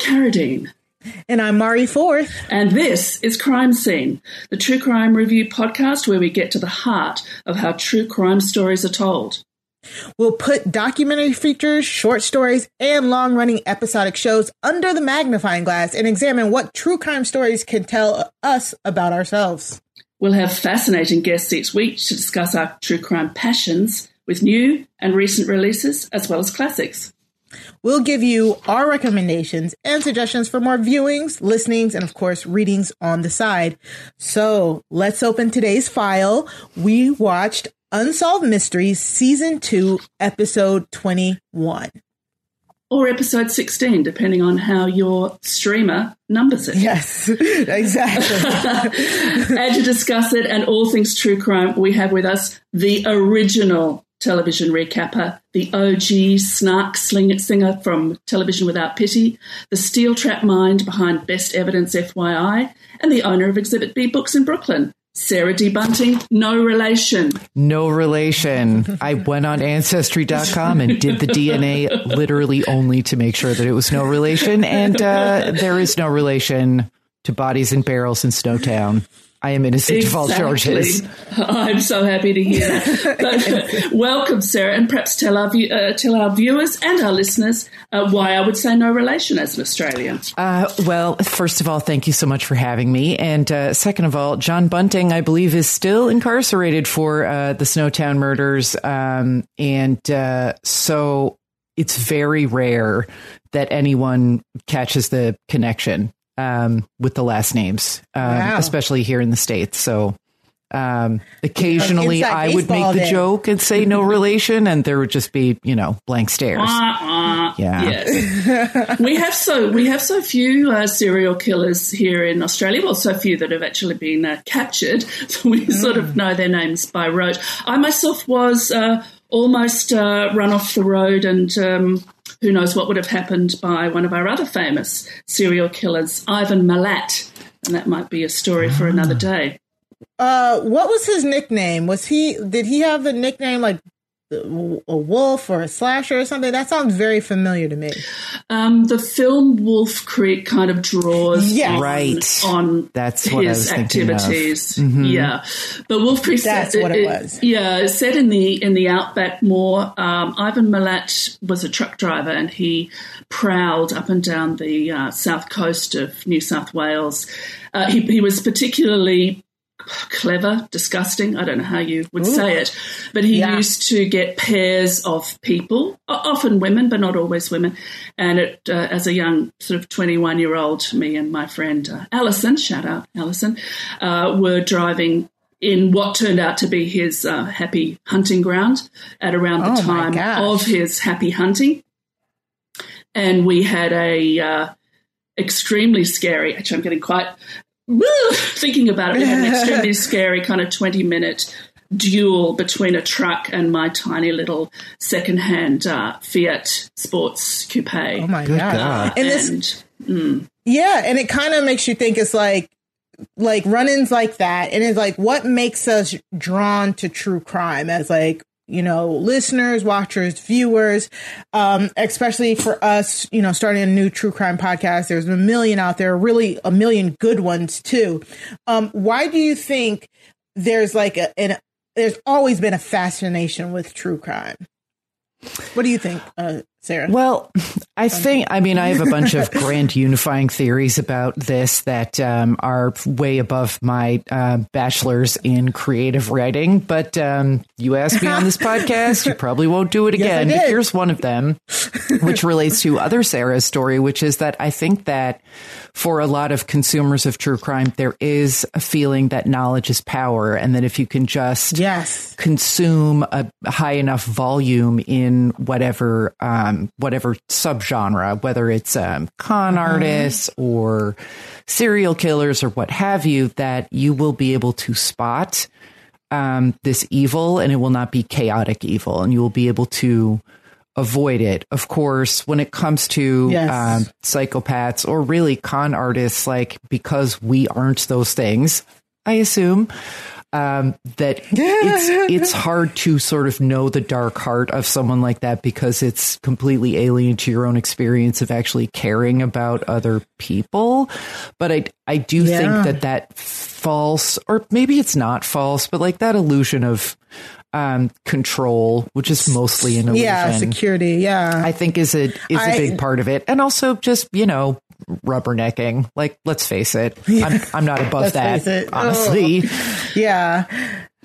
Sarah Carradine. And I'm Mari Forth. And this is Crime Seen, the true crime review podcast where we get to the heart of how true crime stories are told. We'll put documentary features, short stories, and long running episodic shows under the magnifying glass and examine what true crime stories can tell us about ourselves. We'll have fascinating guests each week to discuss our true crime passions with new and recent releases as well as classics. We'll give you our recommendations and suggestions for more viewings, listenings, and of course, readings on the side. So let's open today's file. We watched Unsolved Mysteries Season 2, Episode 21. Or episode 16, depending on how your streamer numbers it. Yes, exactly. and to discuss it and all things true crime, we have with us the original television recapper, the OG snark singer from Television Without Pity, the steel trap mind behind Best Evidence FYI, and the owner of Exhibit B Books in Brooklyn. Sarah D. Bunting, no relation. No relation. I went on Ancestry.com and did the DNA literally only to make sure that it was no relation. And uh, there is no relation to bodies in barrels in Snowtown. I am innocent exactly. of all charges. I'm so happy to hear that. But, welcome, Sarah, and perhaps tell our uh, tell our viewers and our listeners uh, why I would say no relation as an Australian. Uh, well, first of all, thank you so much for having me, and uh, second of all, John Bunting, I believe, is still incarcerated for uh, the Snowtown murders, um, and uh, so it's very rare that anyone catches the connection um, with the last names, um, Wow. especially here in the States. So um, occasionally inside I would make baseball the then. joke and say no relation, and there would just be, you know, blank stares. Uh-uh. Yeah. Yes. we have so we have so few uh, serial killers here in Australia. Well, so few that have actually been uh, captured. So we sort of know their names by rote. I myself was uh, almost uh, run off the road, and um, who knows what would have happened by one of our other famous serial killers, Ivan Milat. And that might be a story for another day. Uh, what was his nickname? Was he, did he have the nickname like a wolf or a slasher or something? That sounds very familiar to me. Um, the film Wolf Creek kind of draws Yes. on, Right. on That's what I his was thinking of. activities. Mhm. Yeah, but Wolf Creek. That's set, what it was. Yeah, it's set in the in the outback more. Um, Ivan Milat was a truck driver, and he prowled up and down the uh, south coast of New South Wales. Uh, he, he was particularly clever, disgusting. I don't know how you would say it, but he Yeah. used to get pairs of people, often women, but not always women. And it, uh, as a young sort of 21 year old, me and my friend uh, Alison, shout out Alison, uh, were driving in what turned out to be his uh, happy hunting ground at around the Oh, time of his happy hunting. And we had a uh, extremely scary, actually, I'm getting quite woo, thinking about it. We had an extremely scary kind of 20 minute duel between a truck and my tiny little secondhand uh, Fiat Sports Coupe. Oh my Good god! God. And this, mm, yeah, and it kind of makes you think it's like like run-ins like that and it's like what makes us drawn to true crime as like you know listeners watchers viewers um especially for us you know starting a new true crime podcast. There's a million out there really a million good ones too. Um why do you think there's like a an there's always been a fascination with true crime? What do you think uh Sarah? Well, I think, I mean, I have a bunch of grand unifying theories about this that um, are way above my uh, bachelor's in creative writing. But um, you asked me on this podcast, you probably won't do it Yes, again. did. Here's one of them, which relates to other Sarah's story, which is that I think that for a lot of consumers of true crime, there is a feeling that knowledge is power, and that if you can just yes. consume a high enough volume in whatever um, whatever subgenre, whether it's um, con artists or serial killers or what have you, that you will be able to spot um, this evil, and it will not be chaotic evil, and you will be able to avoid it. Of course, when it comes to Yes. um, psychopaths or really con artists, like because we aren't those things, I assume um, that it's it's hard to sort of know the dark heart of someone like that because it's completely alien to your own experience of actually caring about other people. But I I do Yeah. think that that false, or maybe it's not false, but like that illusion of um, control, which is mostly an illusion. yeah security yeah I think is a is a I- big part of it, and also just you know rubbernecking. Like, let's face it, I'm I'm not above Let's that. face it. Honestly, yeah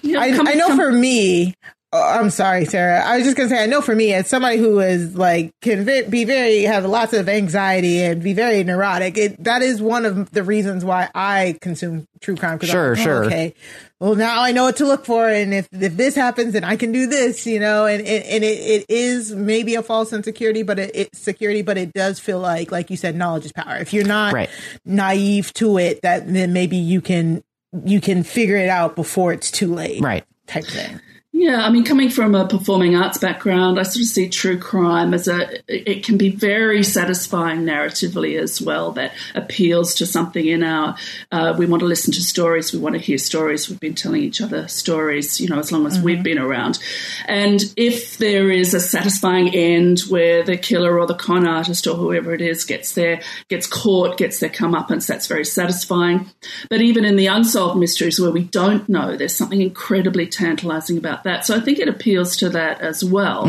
Yeah, I, come- I know come- for me oh, Oh, i'm sorry sarah i was just gonna say i know for me as somebody who is like can be very have lots of anxiety and be very neurotic it that is one of the reasons why i consume true crime Sure, like, oh, sure. okay well now i know what to look for and if if this happens then i can do this you know and and, and it, it is maybe a false insecurity but it, it's security but it does feel like like you said knowledge is power if you're not Right. naive to it that then maybe you can you can figure it out before it's too late right. type thing. Yeah, I mean, coming from a performing arts background, I sort of see true crime as a, it can be very satisfying narratively as well, that appeals to something in our, uh, we want to listen to stories, we want to hear stories, we've been telling each other stories, you know, as long as we've been around. And if there is a satisfying end where the killer or the con artist or whoever it is gets there, gets caught, gets their comeuppance, that's very satisfying. But even in the unsolved mysteries where we don't know, there's something incredibly tantalizing about that. So I think it appeals to that as well.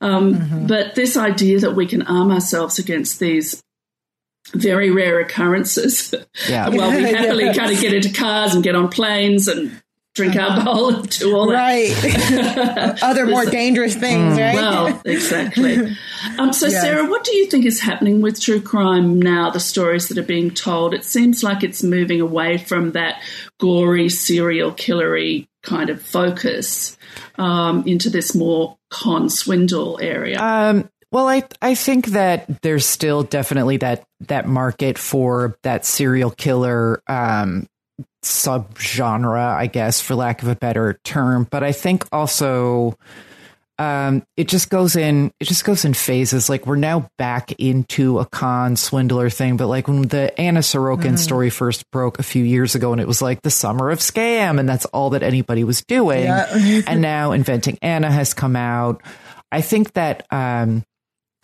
Um, But this idea that we can arm ourselves against these very rare occurrences, Yeah. well, we happily kind of get into cars and get on planes and drink alcohol and do all that. Right. Other more dangerous things, right? Well, exactly. Um, so, Yes. Sarah, what do you think is happening with true crime now? The stories that are being told, it seems like it's moving away from that gory serial killery kind of focus um, into this more con swindle area. Um, well, I I think that there's still definitely that that market for that serial killer um, subgenre, I guess, for lack of a better term. But I think also um, it just goes in it just goes in phases. Like we're now back into a con swindler thing, but like when the Anna Sorokin story first broke a few years ago, and it was like the summer of scam, and that's all that anybody was doing. Yeah. and now Inventing Anna has come out. I think that um,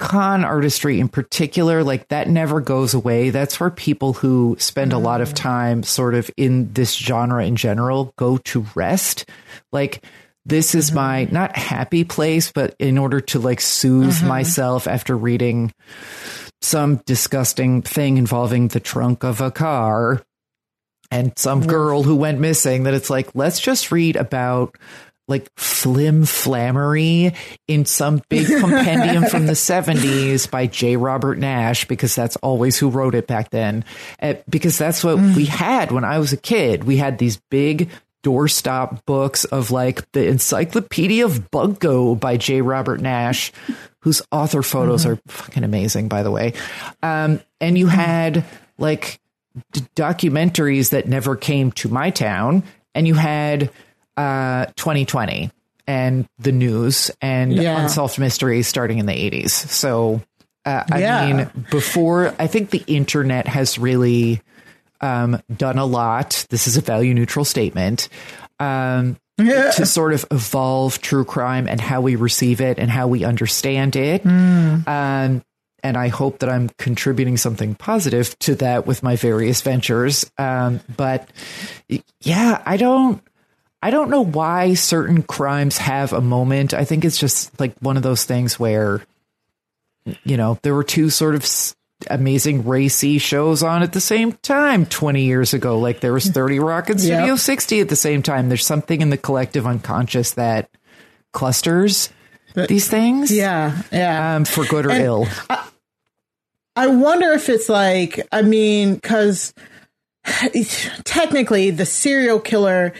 con artistry in particular, like that never goes away. That's where people who spend a lot of mm. time sort of in this genre in general go to rest. Like, this is mm-hmm. my not happy place, but in order to like soothe mm-hmm. myself after reading some disgusting thing involving the trunk of a car and some girl who went missing, that it's like, let's just read about like flim flammery in some big compendium from the 70s by Jay Robert Nash, because that's always who wrote it back then. Uh, because that's what we had when I was a kid. We had these big doorstop books of like the Encyclopedia of Bunko by Jay Robert Nash, whose author photos are fucking amazing, by the way. Um, and you had like d- documentaries that never came to my town, and you had uh, 2020 and the news and Yeah. unsolved mysteries starting in the 80s. So, uh, I Yeah. mean, before I think the internet has really um, done a lot. This is a value neutral statement. Um, to sort of evolve true crime and how we receive it and how we understand it. Mm. Um, and I hope that I'm contributing something positive to that with my various ventures. Um, but yeah, I don't. I don't know why certain crimes have a moment. I think it's just like one of those things where, you know, there were two sort of amazing racy shows on at the same time 20 years ago. Like there was 30 Rock and Studio Yep. 60 at the same time. There's something in the collective unconscious that clusters these things. Yeah, yeah. Um, for good or And ill. I wonder if it's like, I mean, because technically the serial killer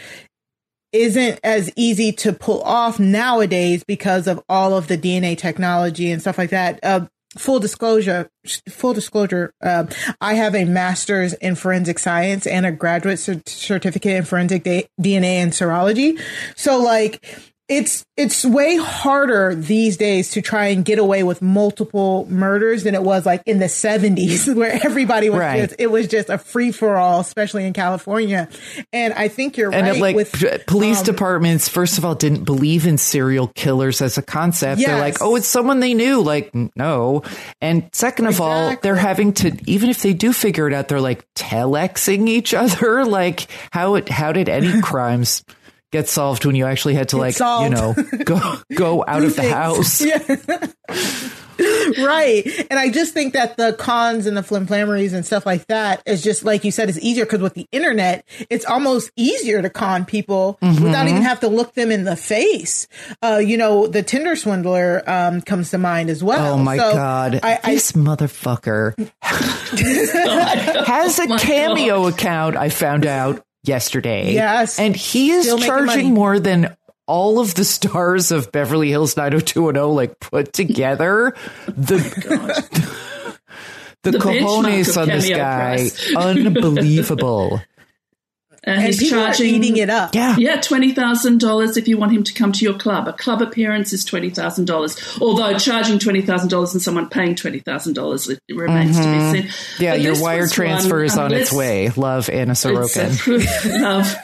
isn't as easy to pull off nowadays because of all of the DNA technology and stuff like that. Uh, full disclosure, full disclosure, uh, I have a master's in forensic science and a graduate cer- certificate in forensic da- DNA and serology. So like, it's it's way harder these days to try and get away with multiple murders than it was like in the 70s where everybody was Right. just, it was just a free for all especially in California. And I think you're and right it, like with p- police um, departments first of all didn't believe in serial killers as a concept. They're like oh it's someone they knew like no. And second of all they're having to even if they do figure it out they're like telexing each other like how it how did any crimes get solved when you actually had to like you know go go out of the house Yeah. right. And I just think that the cons and the flimflammeries and stuff like that is just like you said, it's easier because with the internet, it's almost easier to con people Mm-hmm. without even have to look them in the face. Uh, you know, the Tinder swindler um, comes to mind as well. Oh my So god! I, I, this motherfucker has a my cameo account. I found out yesterday. Yes. and he is Still charging money. more than all of the stars of Beverly Hills 90210 like put together. Oh the the, The cojones on this guy, unbelievable. And, and he's people charging are eating it up. Yeah. Yeah, twenty thousand dollars if you want him to come to your club. A club appearance is twenty thousand dollars. Although charging twenty thousand dollars and someone paying twenty thousand dollars it remains to be seen. Yeah, But your wire transfer one- is on its way. Love Anna Sorokin. love.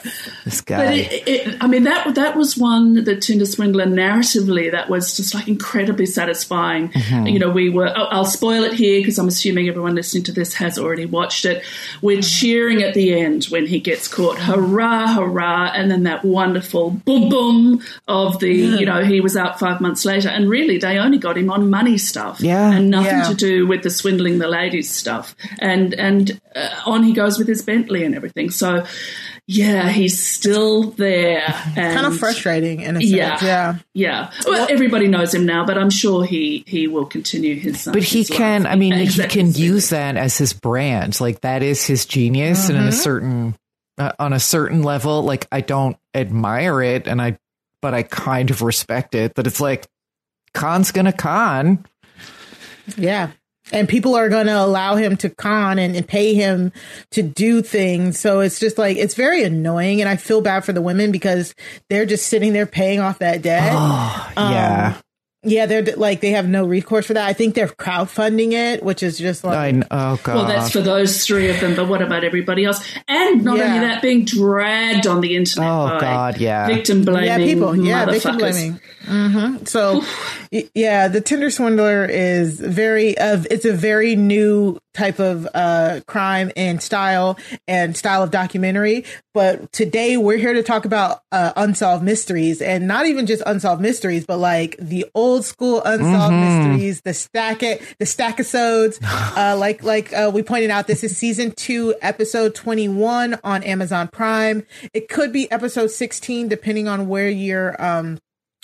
This But guy. it, it, I mean, that that was one the Tinder swindler narratively that was just like incredibly satisfying. Mm-hmm. You know, we were. I'll, I'll spoil it here because I'm assuming everyone listening to this has already watched it. We're Mm-hmm. cheering at the end when he gets caught. Hurrah, hurrah! And then that wonderful boom, boom of the. You know, he was out five months later, and really they only got him on money stuff. Yeah. and nothing Yeah. to do with the swindling the ladies stuff. And and uh, on he goes with his Bentley and everything. So. Yeah, he's still there. And kind of frustrating in a sense. Yeah, Yeah. yeah. Well, everybody knows him now, but I'm sure he he will continue his. um, But he his can, life. I mean, he can use that as his brand. Like that is his genius, and in a certain, uh, on a certain level, like I don't admire it, and I, but I kind of respect it. That it's like, Khan's gonna con. Yeah. And people are going to allow him to con and, and pay him to do things. So it's just like, it's very annoying. And I feel bad for the women because they're just sitting there paying off that debt. Oh, Um, yeah, Yeah. They're like, they have no recourse for that. I think they're crowdfunding it, which is just like, I, kn- oh god. Well, that's for those three of them, but what about everybody else? And not Yeah. only that, being dragged on the internet. Oh, by God, yeah. victim blaming. yeah, people, yeah, victim blaming. Hmm So, yeah, the Tinder swindler is very, of it's a very new type of uh, crime and style and style of documentary. But today we're here to talk about uh, unsolved mysteries and not even just unsolved mysteries, but like the old school unsolved mysteries, the stack it, the stack episodes. uh, like like uh, we pointed out, this is season two, episode twenty one on Amazon Prime. It could be episode sixteen, depending on where you're um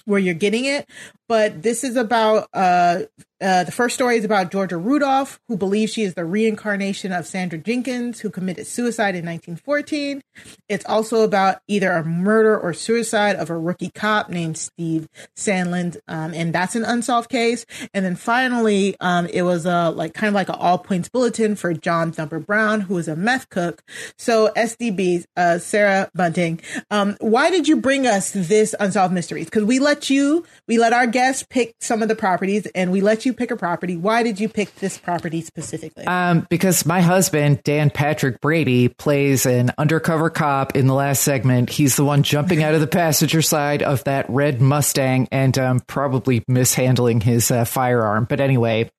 where you're getting it. But this is about uh, uh, the first story is about Georgia Rudolph, who believes she is the reincarnation of Sandra Jenkins, who committed suicide in 1914. It's also about either a murder or suicide of a rookie cop named Steve Sandlin, um, and that's an unsolved case. And then finally, um, it was a like kind of like an all points bulletin for John Thumper Brown, who is a meth cook. So SDB, uh, Sarah Bunting, um, why did you bring us this unsolved mysteries? Because we let you, we let our guests pick some of the properties and we let pick a property. Why did you pick this property specifically? Um, because my husband, Dan Patrick Brady, plays an undercover cop in the last segment. He's the one jumping out of the passenger side of that red Mustang and um, probably mishandling his uh, firearm. But anyway,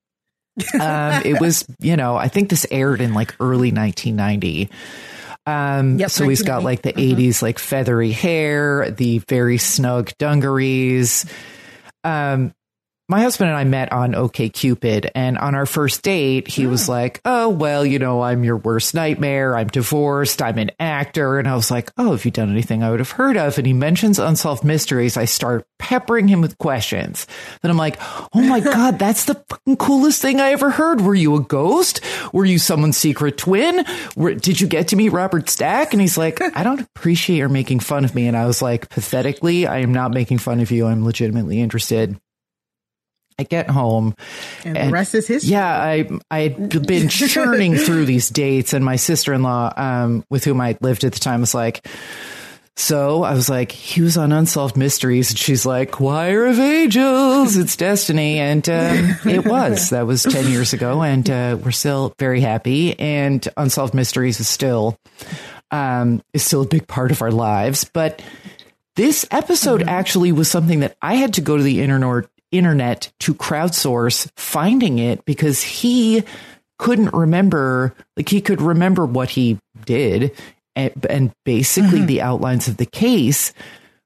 um, it was, you know, I think this aired in like early 1990. Um, Yep, so he's got like the 80s, like feathery hair, the very snug dungarees. Um, my husband and I met on OK Cupid, and on our first date, he was hmm. like, "Oh well, you know, I'm your worst nightmare. I'm divorced. I'm an actor." And I was like, "Oh, have you done anything I would have heard of?" And he mentions Unsolved Mysteries. I start peppering him with questions. Then I'm like, "Oh my god, that's the fucking coolest thing I ever heard. Were you a ghost? Were you someone's secret twin? Were, did you get to meet Robert Stack?" And he's like, "I don't appreciate your making fun of me." And I was like, pathetically, I am not making fun of you. I'm legitimately interested. I get home and, the rest is history. yeah, I I had been churning through these dates, and my sister in law, um, with whom I lived at the time, was like, "So I was like, he was on Unsolved Mysteries," and she's like, "Choir of Angels, it's Destiny," and um, it was. That was ten years ago, and uh, we're still very happy. And Unsolved Mysteries is still um, is still a big part of our lives, but. This episode actually was something that I had to go to the internet internet to crowdsource finding it because he couldn't remember like he could remember what he did and, and basically the outlines of the case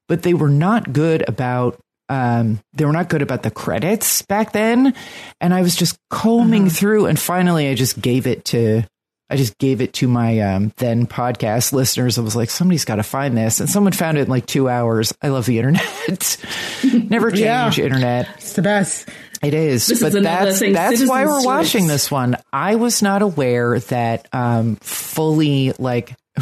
but they were not good about um, they were not good about the credits back then. And i was just combing through and finally i just gave it to I just gave it to my um, then podcast listeners. I was like, somebody's got to find this. And someone found it in like two hours. I love the internet. Never change Yeah. internet. It's the best. It is. This but is that's, thing, that's why we're watching this one. I was not aware that um, fully like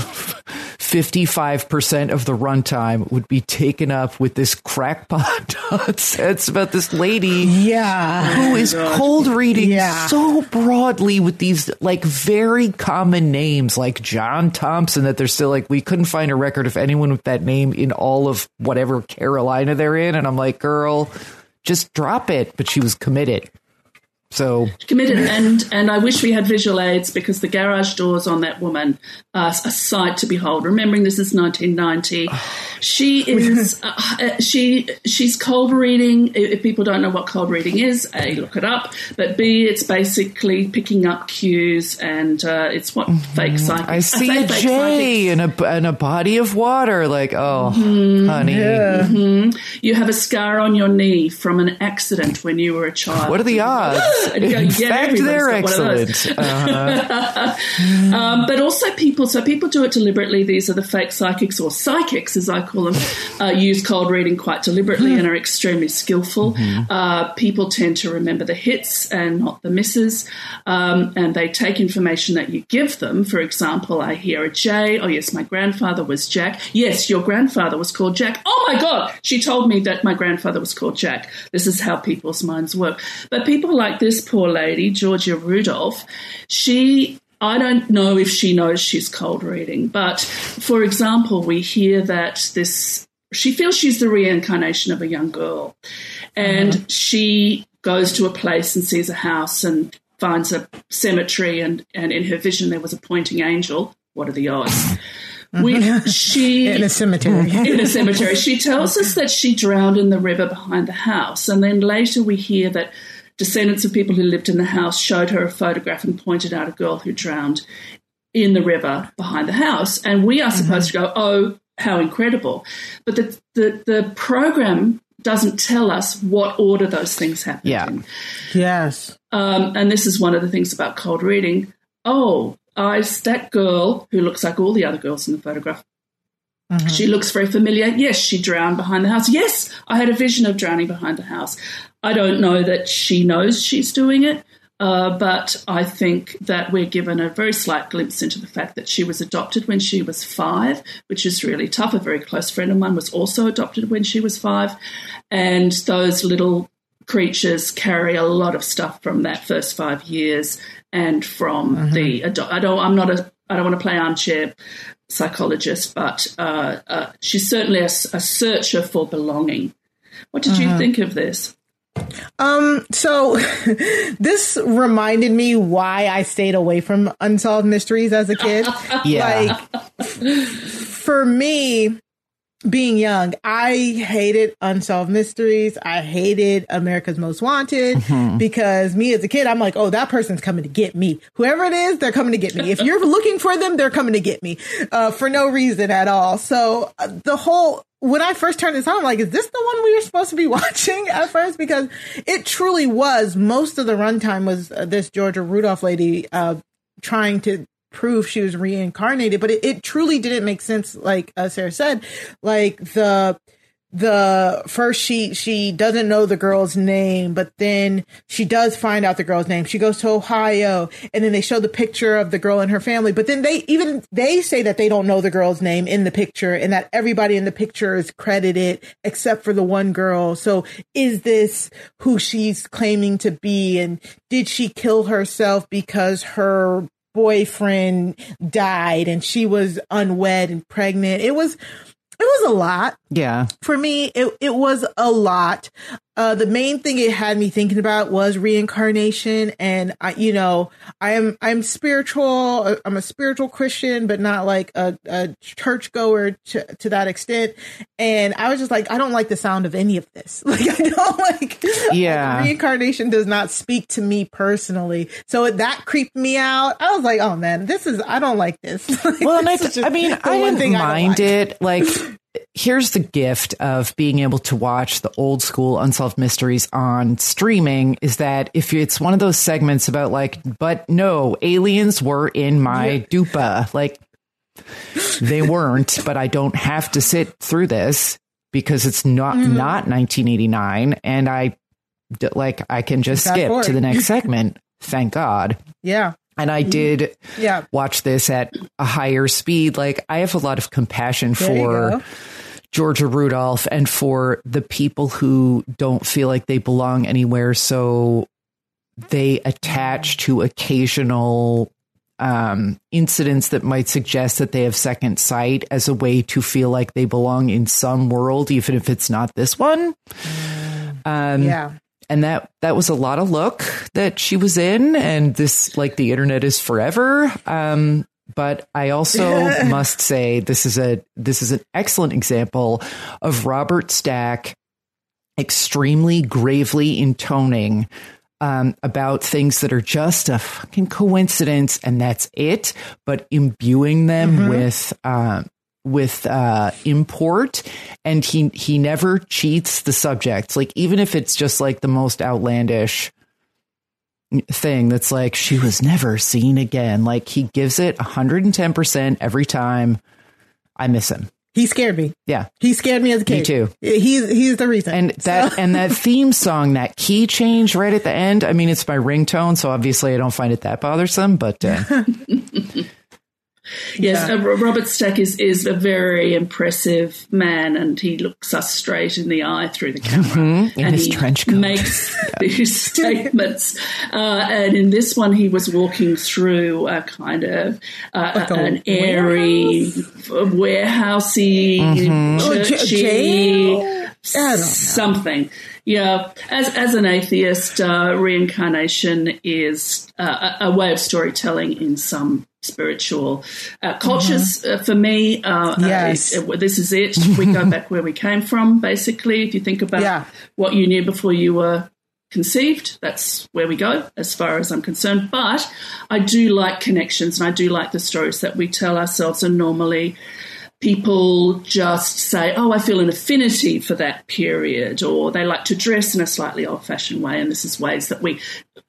55% of the runtime would be taken up with this crackpot nonsense about this lady Yeah. who is cold reading Yeah. so broadly with these like very common names like John Thompson that they're still like we couldn't find a record of anyone with that name in all of whatever Carolina they're in and I'm like girl just drop it. But she was committed so committed and and I wish we had visual aids because the garage doors on that woman are a sight to behold. Remembering this is 1990, she is uh, uh, she she's cold reading. If people don't know what cold reading is, a look it up. But b it's basically picking up cues and uh, it's what fake psychic. I see say a fake in a in a body of water like oh honey You have a scar on your knee from an accident when you were a child. what are the odds And you go, in yeah, fact they're got one of those. excellent uh, Um, but also people, so people do it deliberately. These are the fake psychics or psychics, as I call them, uh, use cold reading quite deliberately and are extremely skillful. Uh, people tend to remember the hits and not the misses, um, and they take information that you give them. For example, I hear a J. Oh yes, my grandfather was Jack. Yes, your grandfather was called Jack. Oh my God, she told me that my grandfather was called Jack. This is how people's minds work. But people like this poor lady, Georgia Rudolph, she I don't know if she knows she's cold reading, but for example, we hear that this she feels she's the reincarnation of a young girl, and uh-huh. she goes to a place and sees a house and finds a cemetery, and and in her vision there was a pointing angel. What are the odds? Uh-huh. We, she In a cemetery. in a cemetery. She tells us that she drowned in the river behind the house, and then later we hear that descendants of people who lived in the house showed her a photograph and pointed out a girl who drowned in the river behind the house, and we are supposed to go, "Oh, how incredible!" But the the, the program doesn't tell us what order those things happened Yeah. in. yes. Um, and this is one of the things about cold reading. Oh, I, that girl who looks like all the other girls in the photograph. She looks very familiar. Yes, she drowned behind the house. Yes, I had a vision of drowning behind the house. I don't know that she knows she's doing it, uh, but I think that we're given a very slight glimpse into the fact that she was adopted when she was five, which is really tough. A very close friend of mine was also adopted when she was five, and those little creatures carry a lot of stuff from that first five years and from the ado- I don't I'm not a I don't want to play armchair psychologist, but uh, uh, she's certainly a searcher for belonging. What did you think of this? Um, so this reminded me why I stayed away from unsolved mysteries as a kid. Yeah. Like for me, being young, I hated unsolved mysteries. I hated America's Most Wanted Mm-hmm. because me as a kid, I'm like, oh, that person's coming to get me. Whoever it is, they're coming to get me. If you're looking for them, they're coming to get me uh, for no reason at all. So uh, the whole when I first turned this on, I'm like, is this the one we were supposed to be watching at first? Because it truly was. Most of the runtime was uh, this Georgia Rudolph lady uh, trying to prove she was reincarnated, but it, it truly didn't make sense. Like uh, Sarah said, like the the first she she doesn't know the girl's name but then she does find out the girl's name she goes to ohio and then they show the picture of the girl and her family but then they even they say that they don't know the girl's name in the picture and that everybody in the picture is credited except for the one girl so is this who she's claiming to be and did she kill herself because her boyfriend died and she was unwed and pregnant. It was it was a lot. Yeah. for me it, it was a lot uh the main thing it had me thinking about was reincarnation and i you know i am i'm spiritual i'm a spiritual christian but not like a, a churchgoer to, to that extent and i was just like i don't like the sound of any of this like i don't like Yeah. reincarnation does not speak to me personally so that creeped me out i was like oh man this is i don't like this Well, and I, this is th- just I mean, I didn't thing I don't mind like. it. Like, here's the gift of being able to watch the old school unsolved mysteries on streaming is that if it's one of those segments about like, but no, aliens were in my dupa, like they weren't, but I don't have to sit through this because it's not Mm-hmm. not 1989, and i like I can just Fast skip forward. to the next segment. Thank God. yeah And I did yeah watch this at a higher speed. Like I have a lot of compassion There for. Georgia Rudolph and for the people who don't feel like they belong anywhere. So they attach to occasional um, incidents that might suggest that they have second sight as a way to feel like they belong in some world, even if it's not this one. Um, yeah and that that was a lot of look that she was in and this like the internet is forever. Um but i also must say this is a this is an excellent example of robert stack extremely gravely intoning um, about things that are just a fucking coincidence and that's it, but imbuing them with uh, with uh, import, and he he never cheats the subject. Like even if it's just like the most outlandish thing that's like she was never seen again. Like he gives it 110% every time. I miss him. He scared me. Yeah. He scared me as a kid. Me too. He's he's the reason. And that and that theme song, that key change right at the end. I mean, it's my ringtone, so obviously I don't find it that bothersome. But uh, Yes, uh, Robert Stack is, is a very impressive man, and he looks us straight in the eye through the camera. Mhm, in and his he trench coat. makes these statements. Uh, and in this one, he was walking through a kind of uh, Like a an airy, warehousey, Oh, j- churchy, know. something. Yeah, as as an atheist, uh, reincarnation is uh, a, a way of storytelling in some spiritual uh, cultures. Uh, for me, uh, Mm-hmm. Yes. uh, this is it. We go back where we came from. Basically, if you think about Yeah. what you knew before you were conceived, that's where we go, as far as I'm concerned. But I do like connections, and I do like the stories that we tell ourselves, and normally people just say, Oh, I feel an affinity for that period, or they like to dress in a slightly old fashioned way. And this is ways that we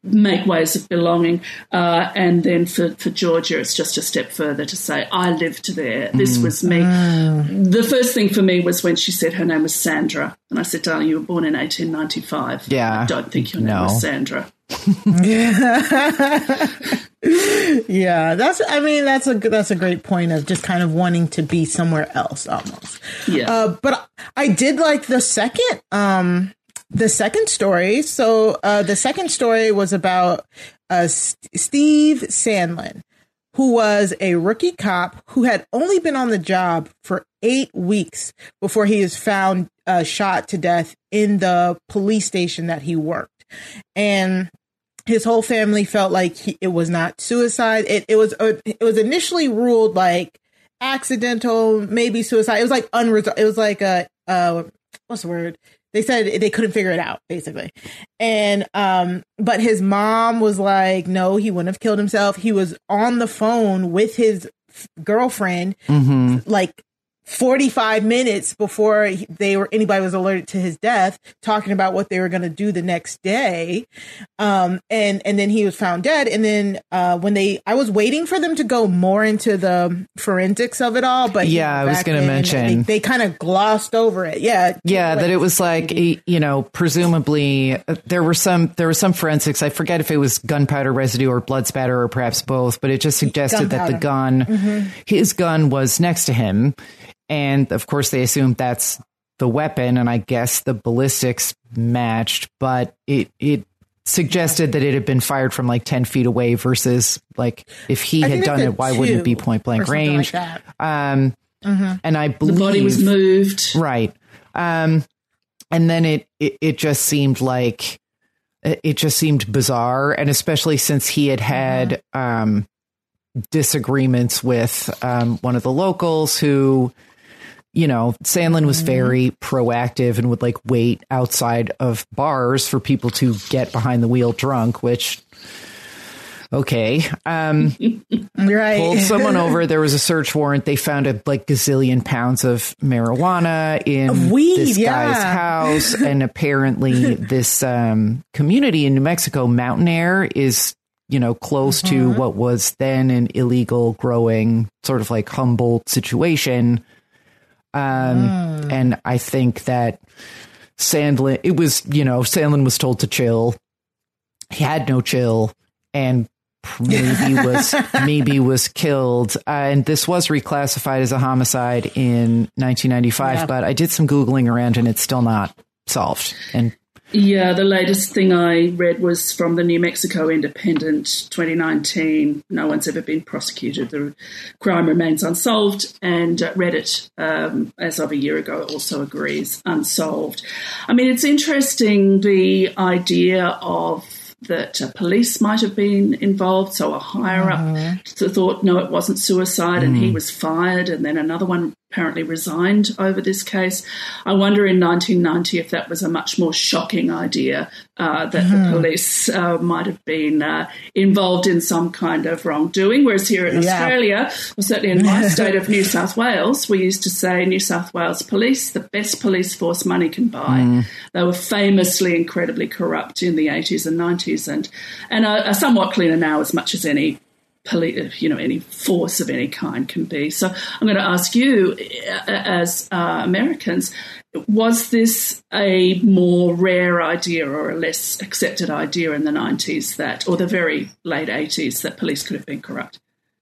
make ways of belonging. Uh, and then for, for Georgia, it's just a step further to say, I lived there. This was me. The first thing for me was when she said her name was Sandra. And I said, Darling, you were born in 1895. Yeah. I don't think your name No. was Sandra. yeah, that's. I mean, that's a that's a great point of just kind of wanting to be somewhere else almost. Yeah. Uh, but I did like the second um the second story. So uh the second story was about uh S- Steve Sandlin who was a rookie cop who had only been on the job for eight weeks before he was found uh, shot to death in the police station that he worked. And his whole family felt like he, it was not suicide. It, it was uh, it was initially ruled like accidental, maybe suicide. It was like unresolved. It was like a uh, what's the word? They said they couldn't figure it out, basically. And um, but his mom was like, no, he wouldn't have killed himself. He was on the phone with his girlfriend, Mm-hmm. like 45 minutes before they were anybody was alerted to his death talking about what they were going to do the next day um and and then he was found dead and then uh when they i was waiting for them to go more into the forensics of it all but Yeah, I was gonna mention. they, they kind of glossed over it yeah Yeah, that it was like you know, presumably uh, there were some there were some forensics. I forget if it was gunpowder residue or blood spatter or perhaps both, but it just suggested that the gun, Mhm. his gun, was next to him, and of course they assumed that's the weapon, and I guess the ballistics matched, but it it suggested that it had been fired from like ten feet away versus like if he I had done it, why wouldn't it be point blank like range? that. um, Mhm. and I believe The body was moved. Right. Um, and then it, it, it just seemed like it it just seemed bizarre. And especially since he had had, um, disagreements with, um, one of the locals who, you know, Sandlin was very proactive and would like wait outside of bars for people to get behind the wheel drunk, which, okay. Um, right pulled someone over. There was a search warrant. They found a like gazillion pounds of marijuana in weed, this guy's house, and apparently this um, community in New Mexico, Mountainair, is you know close to Mm-hmm. what was then an illegal growing sort of like Humboldt situation. Um, Mm. and I think that Sandlin, it was you know Sandlin was told to chill. He had no chill, and maybe was maybe was killed uh, and this was reclassified as a homicide in 1995 Yeah. but i did some googling around and it's still not solved and Yeah, the latest thing I read was from the New Mexico Independent 2019. No one's ever been prosecuted. The crime remains unsolved, and uh, Reddit, um, as of a year ago, also agrees unsolved. I mean, it's interesting the idea of that uh, police might have been involved. So a higher up th- thought, no, it wasn't suicide, and he Mhm. was fired, and then another one apparently resigned over this case. I wonder in 1990 if that was a much more shocking idea uh, that the Mhm. police uh, might have been uh, involved in some kind of wrongdoing. Whereas here in Yeah. Australia, or certainly in my state of New South Wales, we used to say New South Wales police, the best police force money can buy. Mm. They were famously incredibly corrupt in the 80s and 90s, and and are, are somewhat cleaner now, as much as any you know any force of any kind can be. So I'm going to ask you, uh, as uh, Americans, was this a more rare idea or a less accepted idea in the 90s that, or the very late 80s, that police could have been corrupt?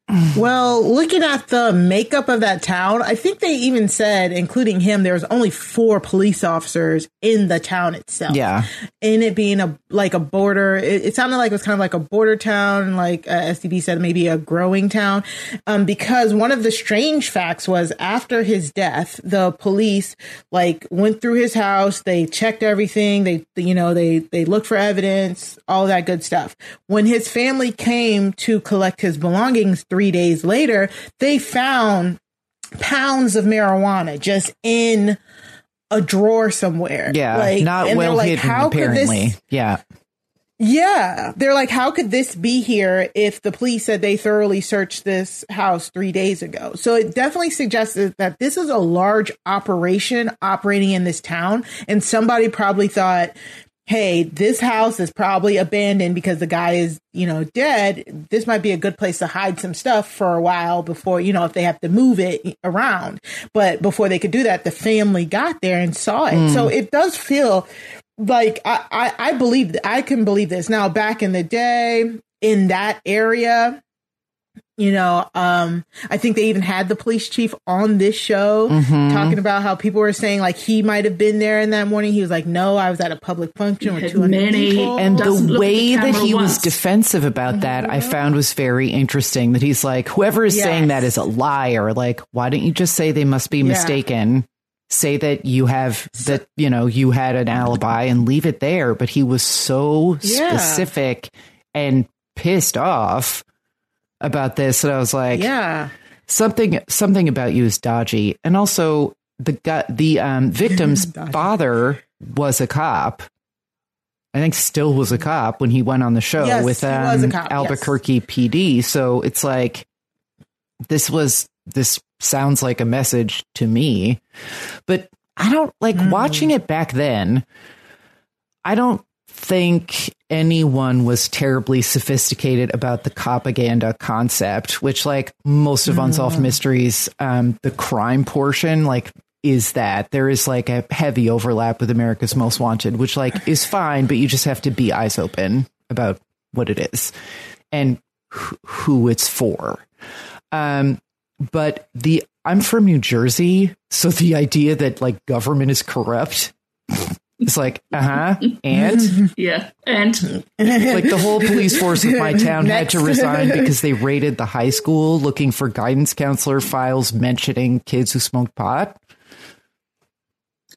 Well, looking at the makeup of that town, I think they even said, including him, there was only four police officers in the town itself. Yeah. In it being a like a border, it, it sounded like it was kind of like a border town, like uh, SDB said, maybe a growing town. Um, because one of the strange facts was after his death, the police like went through his house, they checked everything, they you know they they looked for evidence, all that good stuff. When his family came to collect his belongings three days later, they found pounds of marijuana just in a drawer somewhere. yeah like, not well like, hidden how could this- apparently yeah yeah. They're like, how could this be here if the police said they thoroughly searched this house three days ago? So it definitely suggests that this is a large operation operating in this town. And somebody probably thought, hey, this house is probably abandoned because the guy is, you know, dead. This might be a good place to hide some stuff for a while before, you know, if they have to move it around. But before they could do that, the family got there and saw it. Mm. So it does feel like I, I, I believe I can believe this. Now back in the day in that area, You know, um, I think they even had the police chief on this show Mhm. talking about how people were saying like he might have been there in that morning. He was like, "No, I was at a public function with had 200 many- people." And the way the that camera he was defensive about that, I found was very interesting. That he's like, whoever is saying that is a liar. Like, why don't you just say they must be Yeah. mistaken? Say that you have that you know you had an alibi and leave it there. But he was so Yeah. specific and pissed off about this and I was like, yeah, something something about you is dodgy. And also the guy, the um, victim's father was a cop. I think still was a cop when he went on the show Yes, with he was a um, cop, yes. Albuquerque PD. So it's like this was this sounds like a message to me, but I don't like Hmm. watching it back then. I don't think anyone was terribly sophisticated about the propaganda concept, which like most of Unsolved Mysteries, um, the crime portion, like is that there is like a heavy overlap with America's Most Wanted, which like is fine, but you just have to be eyes open about what it is and wh- who it's for. Um, but the I'm from New Jersey, so the idea that like government is corrupt is like, uh huh, and Yeah, and like the whole police force of my town had to resign because they raided the high school looking for guidance counselor files mentioning kids who smoked pot.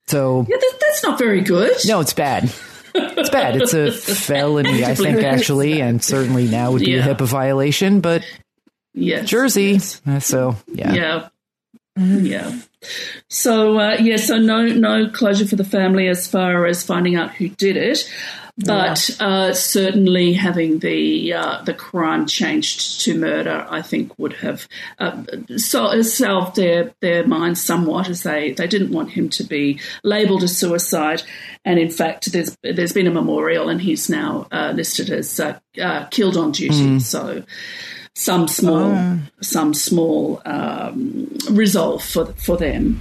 So yeah, that, that's not very good. no, it's bad. It's bad. It's a felony, I think, actually, and certainly now would be a Yeah. HIPAA violation. But yes, Jersey, yes. uh, so yeah. Yeah. Yeah. So uh, yeah, so no no closure for the family as far as finding out who did it, but uh, certainly having the uh, the crime changed to murder, I think would have uh, so, salved their their minds somewhat, as they they didn't want him to be labelled a suicide, and in fact, there's there's been a memorial, and he's now uh, listed as uh, uh, killed on duty. So some small some small um, resolve for for them.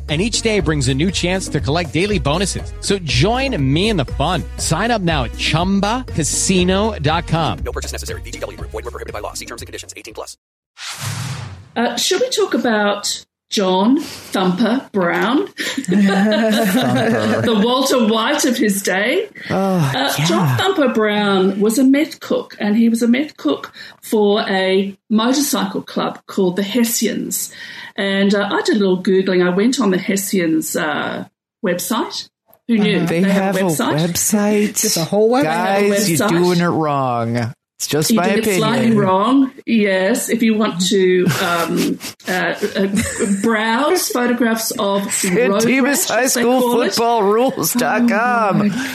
And each day brings a new chance to collect daily bonuses. So join me in the fun. Sign up now at ChumbaCasino.com. No purchase necessary. VGW Group. Void were prohibited by law. See terms and conditions. 18 plus. Uh, should we talk about John Thumper Brown, the Walter White of his day? uh, John Thumper Brown was a meth cook, and he was a meth cook for a motorcycle club called the Hessians. And uh, I did a little googling. I went on the Hessians uh, website. Who knew They, have, a website. Just a whole website. Guys, Website. you're doing it wrong. It's just You my did it opinion. slightly wrong. Yes, if you want to um, uh, uh, browse photographs of road Demas High as they School call it. Football Rules.com.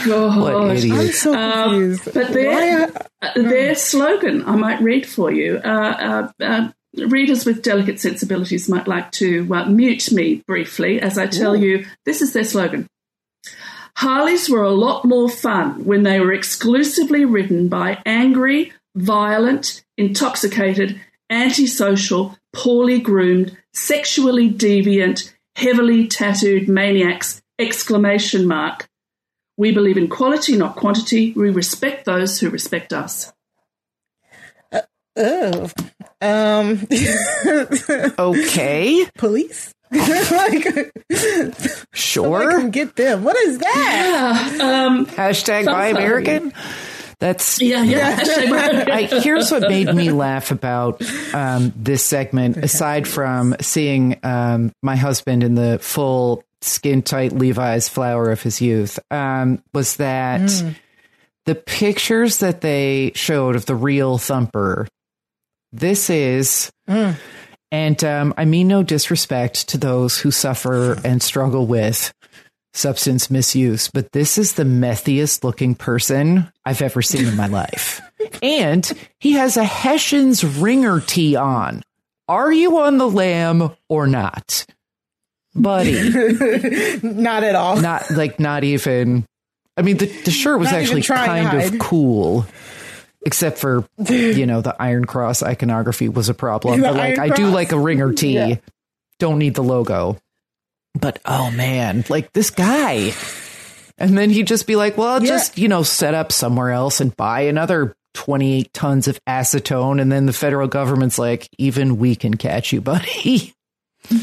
God. What idiot. I'm so Um, confused. but their, uh, their slogan, I might read for you. Uh, uh, uh, readers with delicate sensibilities might like to uh, mute me briefly as I tell you this is their slogan. Harleys were a lot more fun when they were exclusively ridden by angry, violent, intoxicated, antisocial, poorly groomed, sexually deviant, heavily tattooed maniacs! Exclamation mark. We believe in quality, not quantity. We respect those who respect us. Oh, um, okay. Police. like, Sure. Somebody come get them. What is that? Yeah. Um, Hashtag buy. American. That's Yeah, yeah. Hashtag buy American. I, here's what made me laugh about um, this segment, aside from seeing um, my husband in the full skin tight Levi's flower of his youth, um, was that Mm. the pictures that they showed of the real Thumper. This is. Mm. And um, I mean no disrespect to those who suffer and struggle with substance misuse, but this is the methiest looking person I've ever seen in my life. And he has a Hessian's ringer tee on. Are you on the lam or not? Buddy. not at all. Not like not even I mean the, the shirt was Not actually kind of cool. Except for you know, the Iron Cross iconography was a problem. But like Iron I do Cross. like a ringer tee. Yeah. Don't need the logo. But oh man, like this guy. And then he'd just be like, well, I'll Yeah. just, you know, set up somewhere else and buy another 28 tons of acetone. And then the federal government's like, even we can catch you, buddy.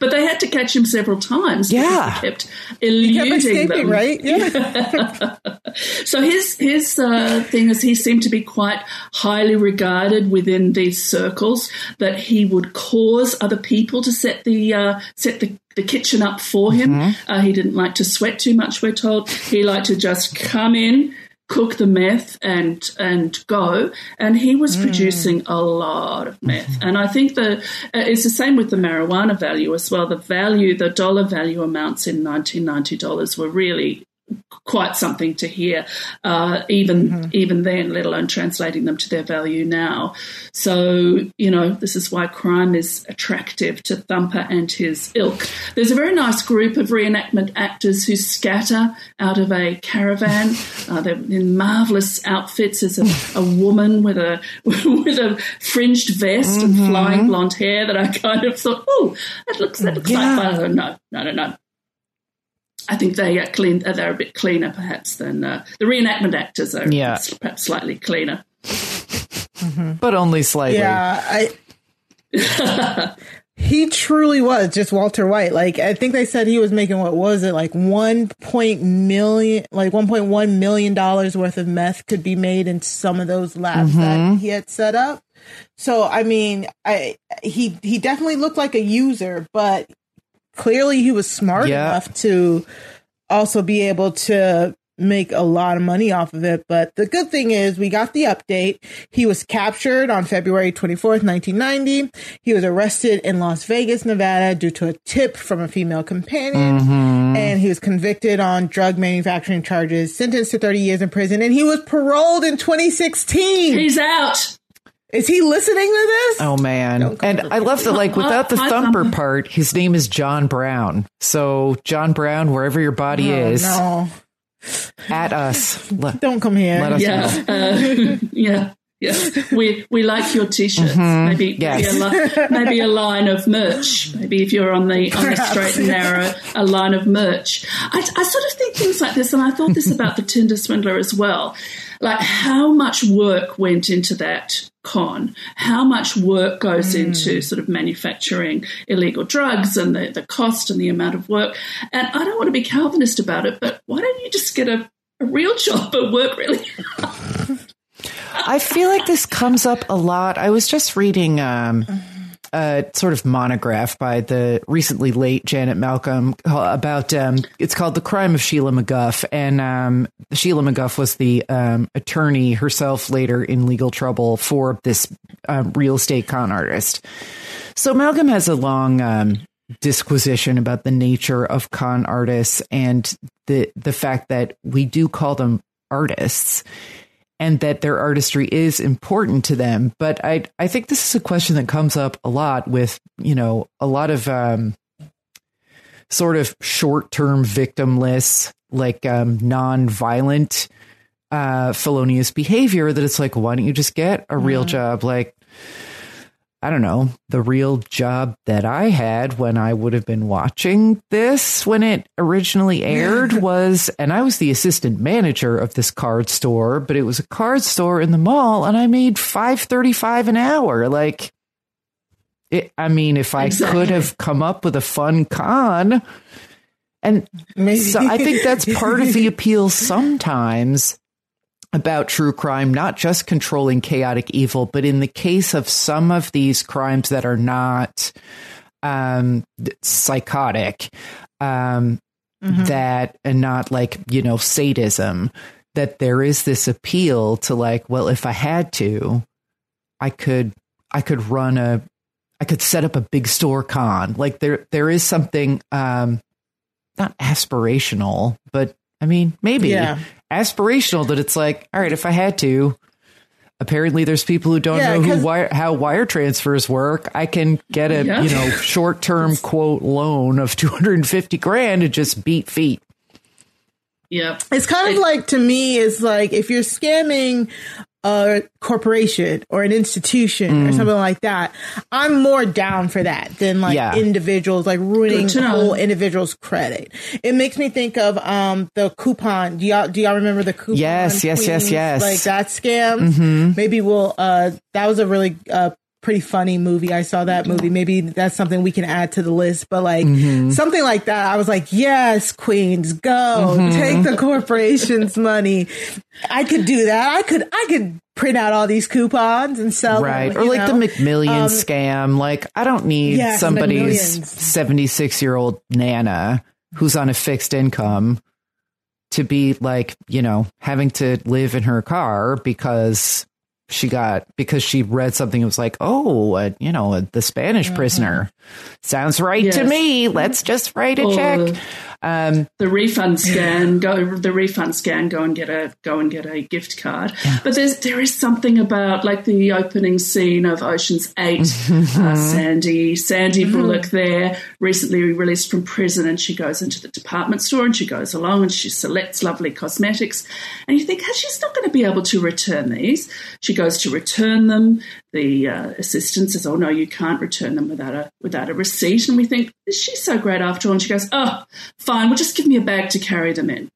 But they had to catch him several times. Yeah. he kept He kept eluding them. right? Yeah. So his his uh, thing is he seemed to be quite highly regarded within these circles. That he would cause other people to set the uh, set the, the kitchen up for him. Uh, he didn't like to sweat too much. We're told he liked to just come in. Cook the meth and and go, and he was producing a lot of meth. And I think the uh, it's the same with the marijuana value as well. The value, the dollar value amounts in nineteen ninety dollars were really quite something to hear, uh, even even then, let alone translating them to their value now. So you know, this is why crime is attractive to Thumper and his ilk. There's a very nice group of reenactment actors who scatter out of a caravan. Uh, they're in marvelous outfits. There's a, a woman with a with a fringed vest and flying blonde hair that I kind of thought, oh, that looks that looks Yeah. like. No, no, no, no. I think they are clean. uh, They're a bit cleaner, perhaps, than uh, the reenactment actors are. Yeah. s- perhaps slightly cleaner. But only slightly. Yeah, I. he truly was just Walter White. Like I think they said he was making what was it like one point million, like one point one million dollars worth of meth could be made in some of those labs that he had set up. So I mean, I he he definitely looked like a user, but clearly he was smart Yeah. enough to also be able to make a lot of money off of it. But the good thing is we got the update. He was captured on February 24th, 1990. He was arrested in Las Vegas, Nevada due to a tip from a female companion. Mm-hmm. And he was convicted on drug manufacturing charges, sentenced to 30 years in prison, and he was paroled in 2016. He's out. Is he listening to this? Oh man. And I love that like without the thumper Thumper. part, his name is John Brown. So John Brown, wherever your body Oh, is, no. at us. Le- Don't come here. Let us Yeah, uh, yeah, yeah. We we like your t-shirts. Maybe Yes. maybe, a li- maybe a line of merch. Maybe if you're on the on the straight and narrow, a line of merch. I, I sort of think things like this, and I thought this about the Tinder swindler as well. Like how much work went into that con? How much work goes into sort of manufacturing illegal drugs and the, the cost and the amount of work? And I don't want to be Calvinist about it, but why don't you just get a, a real job and work really I feel like this comes up a lot. I was just reading um, a sort of monograph by the recently late Janet Malcolm about um, it's called "The Crime of Sheila McGough," and um, Sheila McGough was the um, attorney herself later in legal trouble for this um, real estate con artist. So Malcolm has a long um, disquisition about the nature of con artists and the the fact that we do call them artists and that their artistry is important to them. But I I think this is a question that comes up a lot with you know a lot of um, sort of short term victimless like um, non violent uh, felonious behavior. That it's like why don't you just get a real job like. I don't know, the real job that I had when I would have been watching this when it originally aired was, and I was the assistant manager of this card store, but it was a card store in the mall and I made 535 an hour. Like, it, I mean, if I Exactly. could have come up with a fun con, and Maybe. so I think that's part of the appeal sometimes about true crime, not just controlling chaotic evil, but in the case of some of these crimes that are not um, psychotic, um, that and not like, you know, sadism, that there is this appeal to like, well, if I had to, I could, I could run a, I could set up a big store con. Like there, there is something, um, not aspirational, but I mean, maybe Yeah. Aspirational that it's like, all right, if I had to, apparently there's people who don't Yeah, know 'cause- who wire, how wire transfers work. I can get a, Yeah. you know, short term quote loan of 250 grand and just beat feet. Yeah. It's kind of like to me, it's like if you're scamming a corporation or an institution or Mm. something like that, I'm more down for that than like Yeah. individuals like ruining the whole individual's credit. It makes me think of um the coupon. Do y'all do y'all remember the coupon? Yes, yes, yes, queens? yes. Like that scam. Mhm. Maybe we'll uh that was a really uh pretty funny movie. I saw that movie. Maybe that's something we can add to the list. But like Mm-hmm. something like that, I was like, yes, queens, go Mm-hmm. take the corporation's money. I could do that. I could, I could print out all these coupons and sell right. them. Or like know? the McMillian Um, scam. Like, I don't need somebody's 76 year old Nana who's on a fixed income to be like, you know, having to live in her car because she got, because she read something It was like, oh, uh, you know, uh, the Spanish prisoner. Sounds right to me. Let's just write a Or- check. Um, the refund scan go the refund scan go and get a go and get a gift card. But there's there is something about like the opening scene of oceans 8 uh, sandy sandy bullock there recently released from prison and she goes into the department store and she goes along and she selects lovely cosmetics. And you think "Hey, she's not going to be able to return these? She goes to return them the uh, assistant says, "Oh no, you can't return them without a without a receipt." And we think, "Is she so great after all?" And she goes, "Oh, fine. Well, just give me a bag to carry them in."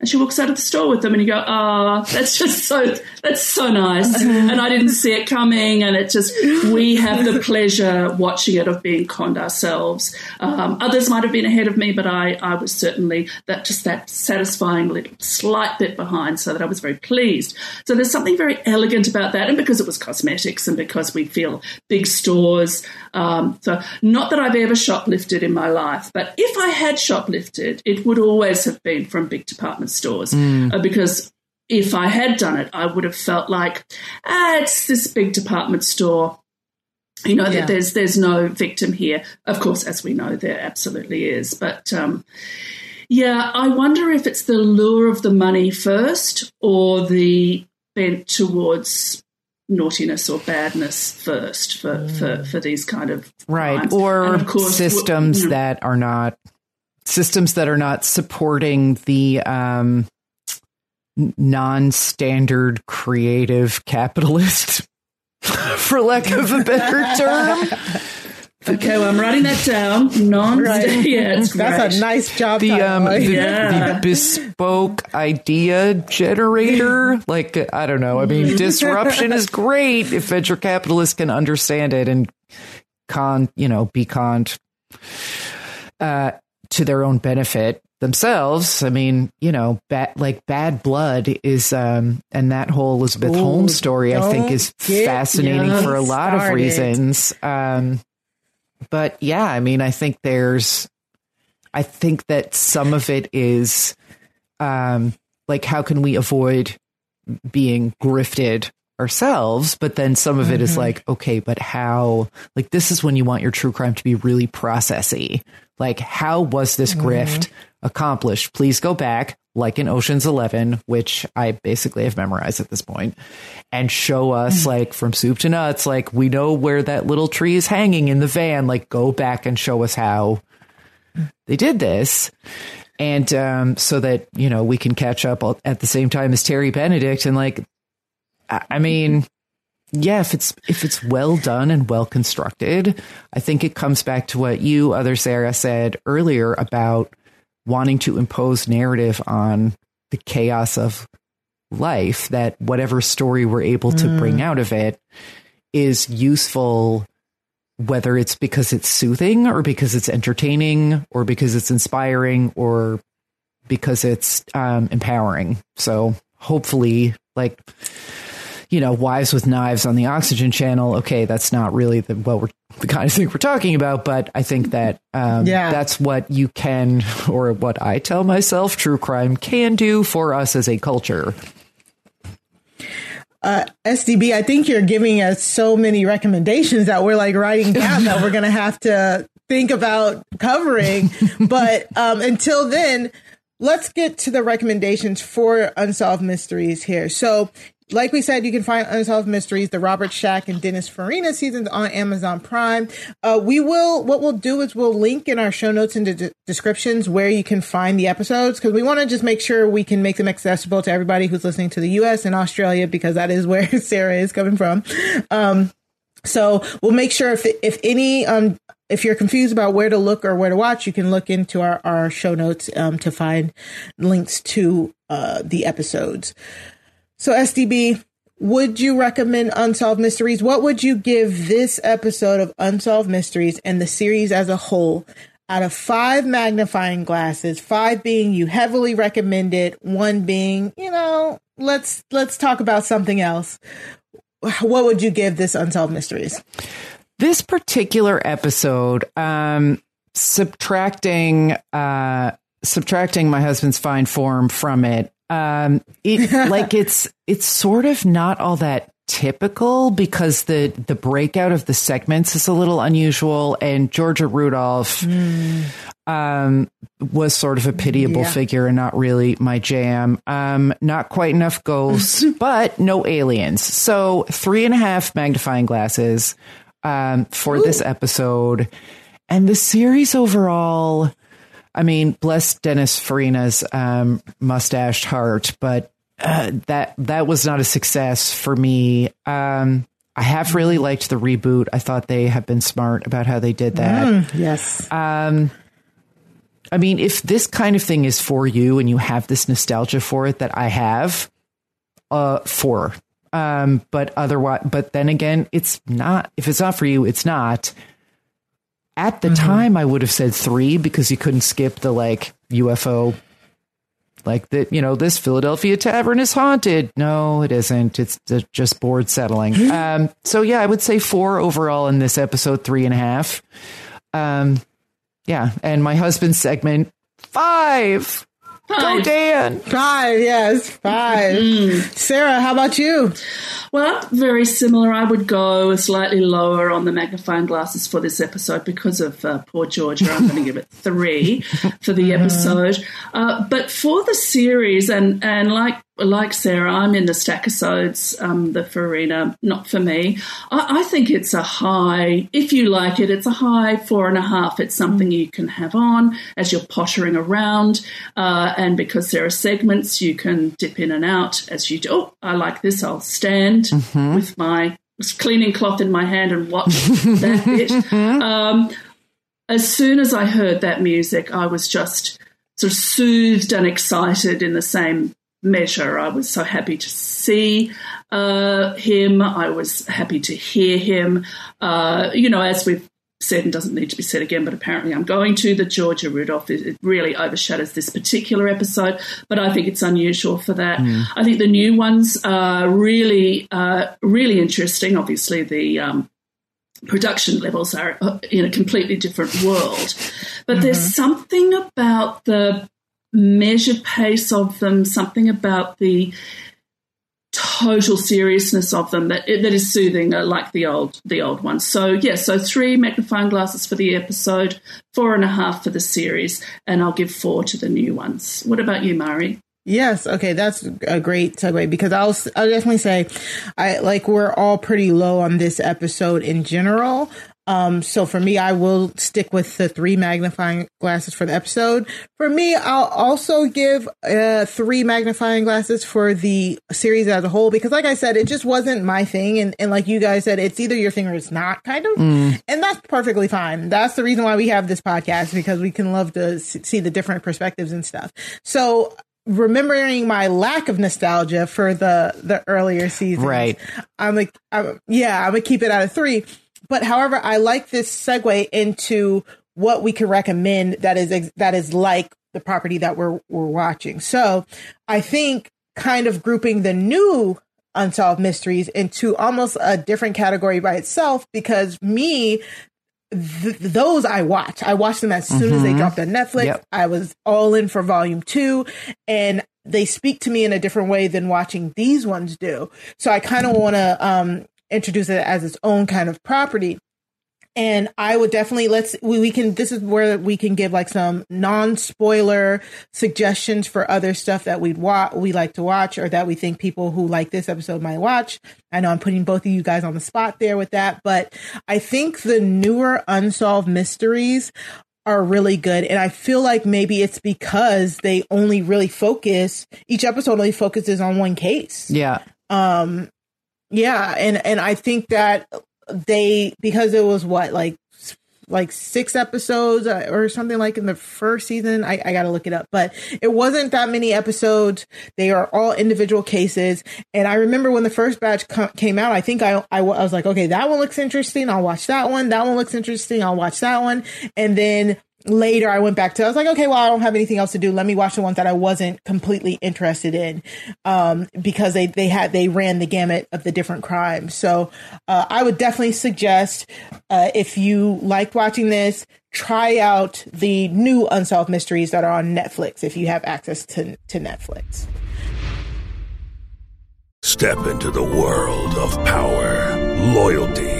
And she walks out of the store with them, and you go, "Ah, that's just so that's so nice." And I didn't see it coming, and it just we have the pleasure watching it of being conned ourselves. Um, others might have been ahead of me, but I I was certainly that just that satisfying little slight bit behind, so that I was very pleased. So there's something very elegant about that, and because it was cosmetics, and because we feel big stores. Um, so not that I've ever shoplifted in my life, but if I had shoplifted, it would always have been from big department stores uh, because if I had done it, I would have felt like ah, it's this big department store. You know Yeah. that there's there's no victim here. Of course, as we know, there absolutely is. But um, yeah, I wonder if it's the lure of the money first, or the bent towards naughtiness or badness first for for, for these kind of right crimes. or of course, systems you know, that are not systems that are not supporting the um non-standard creative capitalist for lack of a better term Okay, well, I'm writing that down. Non, Right. yeah, That's great. a nice job. the um the, Yeah. the bespoke idea generator like i don't know i mean disruption is great if venture capitalists can understand it and con you know be conned uh to their own benefit themselves. I mean you know bad like bad blood is um and that whole elizabeth Ooh, holmes story i think is fascinating for a lot of reasons. Um but yeah i mean i think there's I think that some of it is um, like how can we avoid being grifted ourselves, but then some of it is Mhm. like, okay, but how like this is when you want your true crime to be really processy. Like how was this grift accomplished? Please go back, like in Ocean's Eleven, which I basically have memorized at this point, and show us like from soup to nuts, like we know where that little tree is hanging in the van. Like go back and show us how they did this and um, so that you know we can catch up all- at the same time as terry benedict and like i, mean yeah, if it's if it's well done and well constructed, I think it comes back to what you, other Sarah, said earlier about wanting to impose narrative on the chaos of life. That whatever story we're able to Mm. bring out of it is useful, whether it's because it's soothing or because it's entertaining or because it's inspiring or because it's um, empowering. So hopefully, like you know, wives with knives on the oxygen channel. Okay, that's not really the what we're the kind of thing we're talking about, but I think that um, Yeah. that's what you can, or what I tell myself, true crime can do for us as a culture. uh, SDB, I think you're giving us so many recommendations that we're like writing down that we're going to have to think about covering. but um, until then, let's get to the recommendations for Unsolved Mysteries here. So, like we said, you can find Unsolved Mysteries, the Robert Stack and Dennis Farina seasons on Amazon Prime. Uh, we will, what we'll do is we'll link in our show notes and de- descriptions where you can find the episodes because we want to just make sure we can make them accessible to everybody who's listening to the US and Australia because that is where Sarah is coming from. Um, so we'll make sure if, if any, um, if you're confused about where to look or where to watch, you can look into our, our show notes um, to find links to uh, the episodes. So, SDB, would you recommend Unsolved Mysteries? What would you give this episode of Unsolved Mysteries and the series as a whole out of five magnifying glasses? Five being you heavily recommend it, one being, you know, let's let's talk about something else. What would you give this Unsolved Mysteries? This particular episode, um, subtracting uh, subtracting my husband's fine form from it, um, it like it's it's sort of not all that typical because the the breakout of the segments is a little unusual, and Georgia Rudolph um, was sort of a pitiable Yeah. figure and not really my jam. Um, not quite enough ghosts, but no aliens. So three and a half magnifying glasses um, for this episode. And the series overall, I mean, bless Dennis Farina's um, mustached heart, but uh, that that was not a success for me. Um, I have really liked the reboot. I thought they have been smart about how they did that. Mm, yes. Um, I mean, if this kind of thing is for you and you have this nostalgia for it that I have, uh, for. Um, but otherwise, but then again, it's not. If it's not for you, it's not. At the time, I would have said three because you couldn't skip the like UFO, like that. You know, this Philadelphia tavern is haunted. No, it isn't. It's just board settling. um, so yeah, I would say four overall in this episode, three and a half. Um, yeah, and my husband's segment five. Go Dan. Five, yes, five. Sarah, how about you? Well, very similar. I would go slightly lower on the magnifying glasses for this episode because of uh, poor Georgia. I'm going to give it three for the episode. Uh, but for the series, and and like like Sarah, I'm in the stackisodes, um, the Farina, not for me. I, I think it's a high. If you like it, it's a high four and a half. It's something you can have on as you're pottering around, uh, and because there are segments, you can dip in and out as you do. Oh, I like this. I'll stand with my cleaning cloth in my hand and watch that bit. Um, as soon as I heard that music, I was just sort of soothed and excited in the same measure. I was so happy to see uh, him. I was happy to hear him. Uh, you know, as we've said and doesn't need to be said again, but apparently I'm going to. The Georgia Rudolph it, really overshadows this particular episode, but I think it's unusual for that. I think the new ones are really, uh, really interesting. Obviously, the um, production levels are uh, in a completely different world, but there's something about the measured pace of them, something about the total seriousness of them that that is soothing, uh, like the old the old ones. So yeah, so three magnifying glasses for the episode, four and a half for the series, and I'll give four to the new ones. What about you, Mari? Yes. Okay. That's a great segue because I'll, I'll definitely say I like we're all pretty low on this episode in general. Um, so for me, I will stick with the three magnifying glasses for the episode. For me, I'll also give uh, three magnifying glasses for the series as a whole because, like I said, it just wasn't my thing. And, and like you guys said, it's either your thing or it's not, kind of. Mm. And that's perfectly fine. That's the reason why we have this podcast because we can love to see the different perspectives and stuff. So remembering my lack of nostalgia for the the earlier seasons, Right. I'm like, I'm, yeah, I'm gonna keep it out of three. But however, I like this segue into what we can recommend that is that is like the property that we're we're watching. So I think kind of grouping the new unsolved mysteries into almost a different category by itself because me th- those I watch. I watched them as soon as they Mhm. dropped on Netflix. Yep. I was all in for volume two and they speak to me in a different way than watching these ones do. So I kind of want to um, introduce it as its own kind of property. And I would definitely let's we, we can this is where we can give like some non spoiler suggestions for other stuff that we'd watch we like to watch or that we think people who like this episode might watch. I know I'm putting both of you guys on the spot there with that, but I think the newer unsolved mysteries are really good and I feel like maybe it's because they only really focus each episode only focuses on one case. Yeah. Um, yeah, and and I think that they because it was what like like six episodes uh, or something like in the first season. I, I got to look it up, but it wasn't that many episodes. They are all individual cases. And I remember when the first batch co- came out, I think I, I, I was like, okay, that one looks interesting. I'll watch that one. That one looks interesting. I'll watch that one. And then later I went back to, I was like, okay, well, I don't have anything else to do. Let me watch the ones that I wasn't completely interested in. Um, because they, they had, they ran the gamut of the different crimes. So, uh, I would definitely suggest, uh, if you liked watching this, try out the new unsolved mysteries that are on Netflix if you have access to, to Netflix. Step into the world of power, loyalty,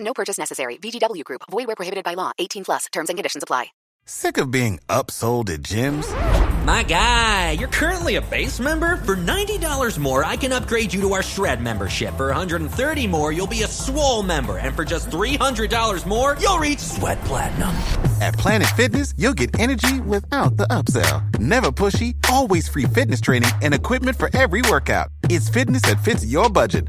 No purchase necessary. VGW Group. Void where prohibited by law. 18 plus. Terms and conditions apply. Sick of being upsold at gyms? My guy, you're currently a base member. For $90 more, I can upgrade you to our Shred membership. For 130 more, you'll be a Swole member. And for just $300 more, you'll reach Sweat Platinum. At Planet Fitness, you'll get energy without the upsell. Never pushy, always free fitness training and equipment for every workout. It's fitness that fits your budget.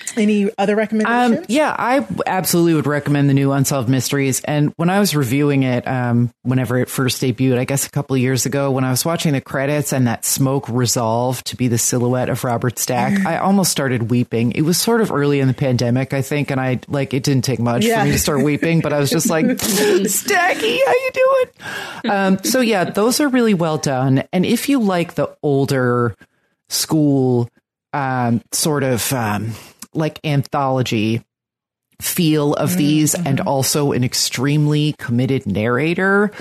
Any other recommendations? Um, yeah, I absolutely would recommend the new Unsolved Mysteries. And when I was reviewing it, um, whenever it first debuted, I guess a couple of years ago, when I was watching the credits and that smoke resolved to be the silhouette of Robert Stack, I almost started weeping. It was sort of early in the pandemic, I think, and I like it didn't take much Yeah. for me to start weeping, but I was just like, Stacky, how you doing? Um, so yeah, those are really well done. And if you like the older school um, sort of um, like anthology feel of mm, these mm-hmm. and also an extremely committed narrator.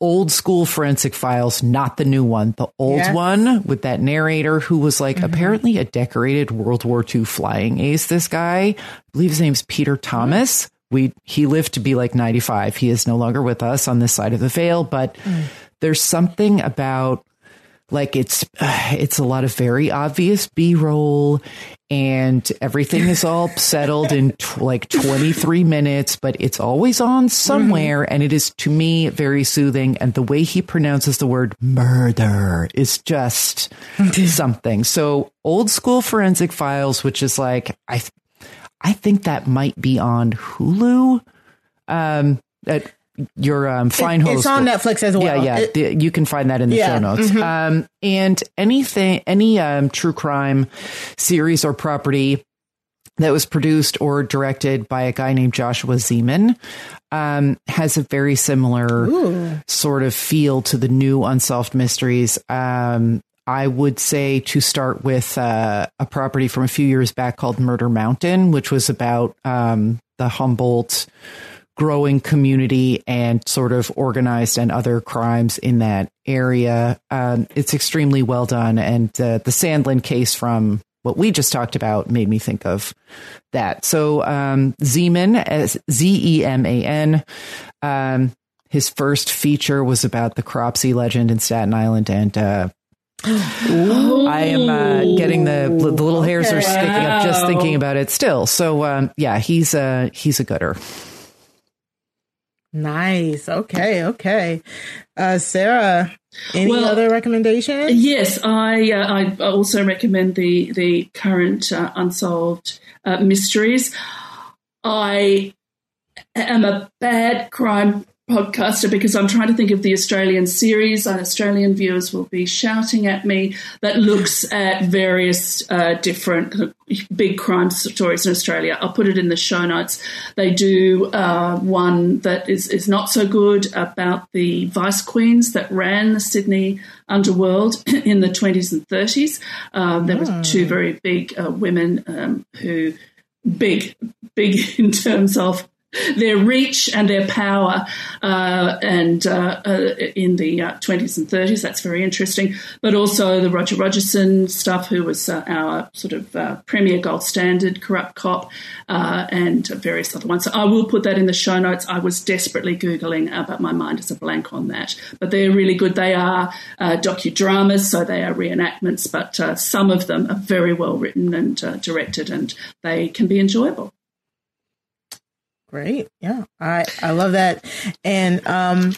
Old school forensic files, not the new one, the old one with that narrator who was like mm-hmm. apparently a decorated World War II flying ace. This guy, I believe his name's Peter mm-hmm. Thomas. We he lived to be like 95. He is no longer with us on this side of the veil, but mm. there's something about like it's it's a lot of very obvious b-roll and everything is all settled in tw- like 23 minutes but it's always on somewhere and it is to me very soothing and the way he pronounces the word murder is just something. So old school forensic files which is like i th- i think that might be on hulu um at your um fine It- host it's on Netflix as well. yeah yeah It- the- you can find that in the Yeah, show notes mhm. um and anything any um true crime series or property that was produced or directed by a guy named Joshua Zeman um, has a very similar Ooh. sort of feel to the new Unsolved Mysteries. Um, I would say to start with uh, a property from a few years back called Murder Mountain, which was about um, the Humboldt growing community and sort of organized and other crimes in that area. Um, it's extremely well done. And uh, the Sandlin case from what we just talked about made me think of that. So um, Zeman, as Z E M A N. Um, his first feature was about the Cropsey legend in Staten Island, and uh, I am uh, getting the the little hairs are sticking up just thinking about it still. So um, yeah, he's a he's a gooder. Nice. Okay. Okay. Uh, Sarah, any Well, other recommendations? Yes, I uh, I also recommend the the current uh, unsolved uh, mysteries. I am a bad crime podcaster because I'm trying to think of the Australian series, and Australian viewers will be shouting at me that looks at various uh, different big crime stories in Australia. I'll put it in the show notes. They do uh, one that is, is not so good about the vice queens that ran the Sydney underworld in the 20s and 30s. Um, there were two very big uh, women um, who big, big in terms of their reach and their power, uh, and uh, uh, in the uh, 20s and 30s. That's very interesting. But also the Roger Rogerson stuff, who was uh, our sort of uh, premier gold standard corrupt cop, uh, and various other ones. So I will put that in the show notes. I was desperately Googling, uh, but my mind is a blank on that. But they're really good. They are uh, docudramas, so they are reenactments, but uh, some of them are very well written and uh, directed, and they can be enjoyable. Great. Yeah. I, I love that. And, um,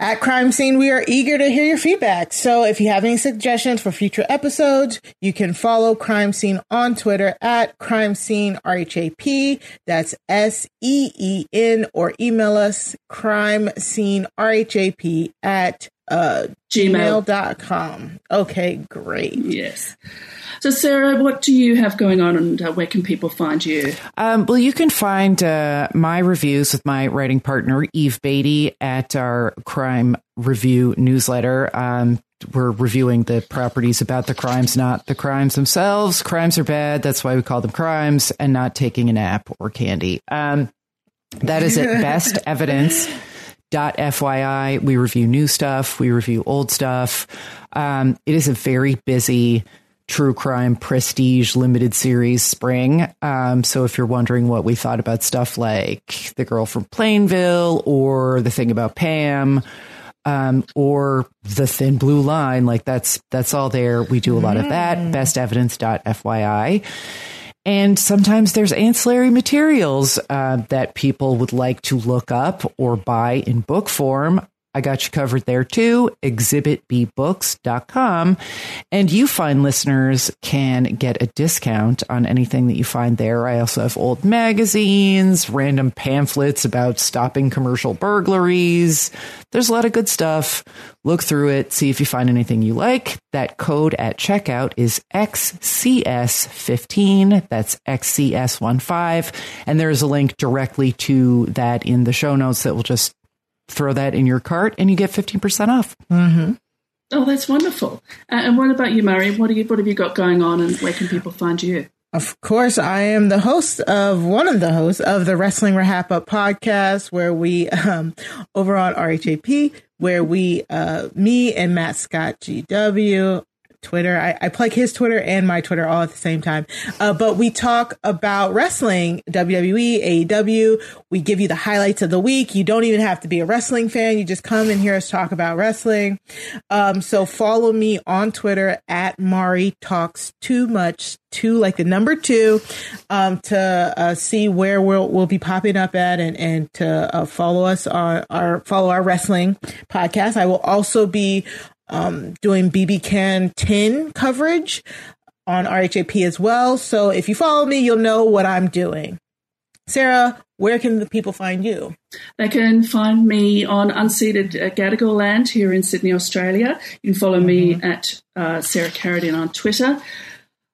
at Crime Seen, we are eager to hear your feedback. So if you have any suggestions for future episodes, you can follow Crime Seen on Twitter at Crime Seen RHAP. That's S E E N or email us crime seen RHAP at uh, Gmail. gmail.com. Okay, great. Yes. So, Sarah, what do you have going on, and uh, where can people find you? Um, well, you can find uh, my reviews with my writing partner, Eve Batey, at our crime review newsletter. Um, we're reviewing the properties about the crimes, not the crimes themselves. Crimes are bad. That's why we call them crimes and not taking a nap or candy. Um, that is at best evidence. Dot FYI, we review new stuff, we review old stuff. Um, it is a very busy true crime prestige limited series spring. Um, so if you're wondering what we thought about stuff like The Girl from Plainville or The Thing About Pam, um, or The Thin Blue Line, like that's that's all there. We do a lot of that. Bestevidence.fyi. And sometimes there's ancillary materials uh, that people would like to look up or buy in book form. I got you covered there too, exhibitbbooks.com. And you find listeners can get a discount on anything that you find there. I also have old magazines, random pamphlets about stopping commercial burglaries. There's a lot of good stuff. Look through it, see if you find anything you like. That code at checkout is XCS15. That's XCS15. And there's a link directly to that in the show notes that will just throw that in your cart and you get 15% off. Mm-hmm. Oh, that's wonderful. Uh, and what about you, Mari? What, are you, what have you got going on, and where can people find you? Of course, I am the host of one of the hosts of the Wrestling Wrap Up podcast, where we, um, over on RHAP, where we, uh, me and Matt Scott GW, Twitter, I, I plug his Twitter and my Twitter all at the same time. Uh, but we talk about wrestling, WWE, AEW. We give you the highlights of the week. You don't even have to be a wrestling fan. You just come and hear us talk about wrestling. Um, so follow me on Twitter at Mari Talks Too Much, two like the number two, um, to uh, see where we'll we'll be popping up at and and to uh, follow us on our follow our wrestling podcast. I will also be um, doing BB Can 10 coverage on RHAP as well. So if you follow me, you'll know what I'm doing. Sarah, where can the people find you? They can find me on unceded uh, Gadigal land here in Sydney, Australia. You can follow me at uh, Sarah Carradine on Twitter.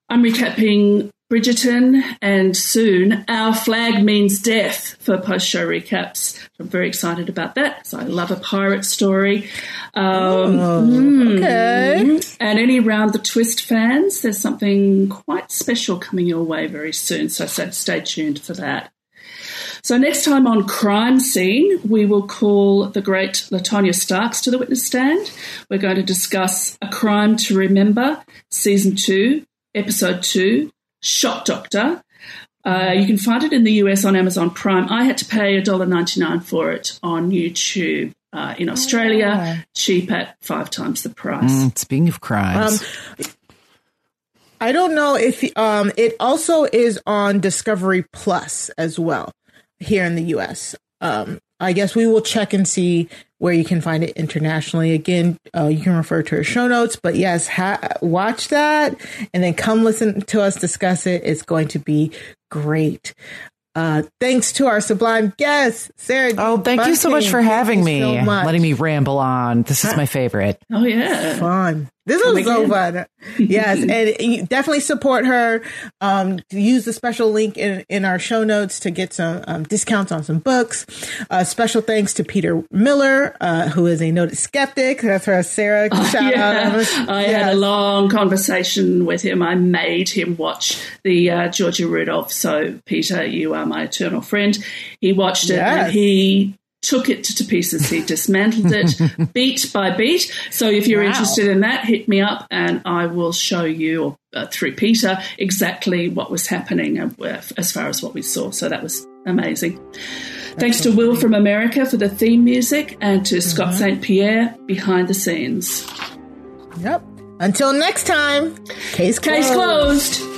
I'm recapping Bridgerton, and soon Our Flag Means Death for post show recaps. I'm very excited about that because I love a pirate story. Um, Oh, okay. And any Round the Twist fans, there's something quite special coming your way very soon, so, so stay tuned for that. So next time on Crime Seen, we will call the great Latonia Starks to the witness stand. We're going to discuss A Crime to Remember, Season 2, Episode 2, Shot Doctor. Uh, you can find it in the US on Amazon Prime. I had to pay $1.99 for it on YouTube. Uh, in Australia, cheap at five times the price. Mm, speaking of crimes, Um, I don't know if um it also is on Discovery Plus as well here in the US. Um I guess we will check and see where you can find it internationally. Again, uh, you can refer to our show notes, but yes, ha- watch that and then come listen to us discuss it. It's going to be great. Uh, thanks to our sublime guest, Sarah. oh, thank you so much for having you me, so much. letting me ramble on. This is my favorite. Oh, yeah. fun. This was so fun. Yes, and definitely support her. Um, use the special link in, in our show notes to get some um, discounts on some books. Uh, special thanks to Peter Miller, uh, who is a noted skeptic. That's where Sarah shout yeah, out. I had a long conversation with him. I made him watch the uh, Georgia Rudolph. So, Peter, you are my eternal friend. He watched it Yes. and he took it to pieces. He dismantled it beat by beat. So, if you're Wow. interested in that, hit me up and I will show you, or uh, through Peter, exactly what was happening uh, as far as what we saw. So, that was amazing. Thanks to Will from America for the theme music and to Scott St. Pierre behind the scenes. Yep. Until next time, case closed. Case closed.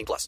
plus.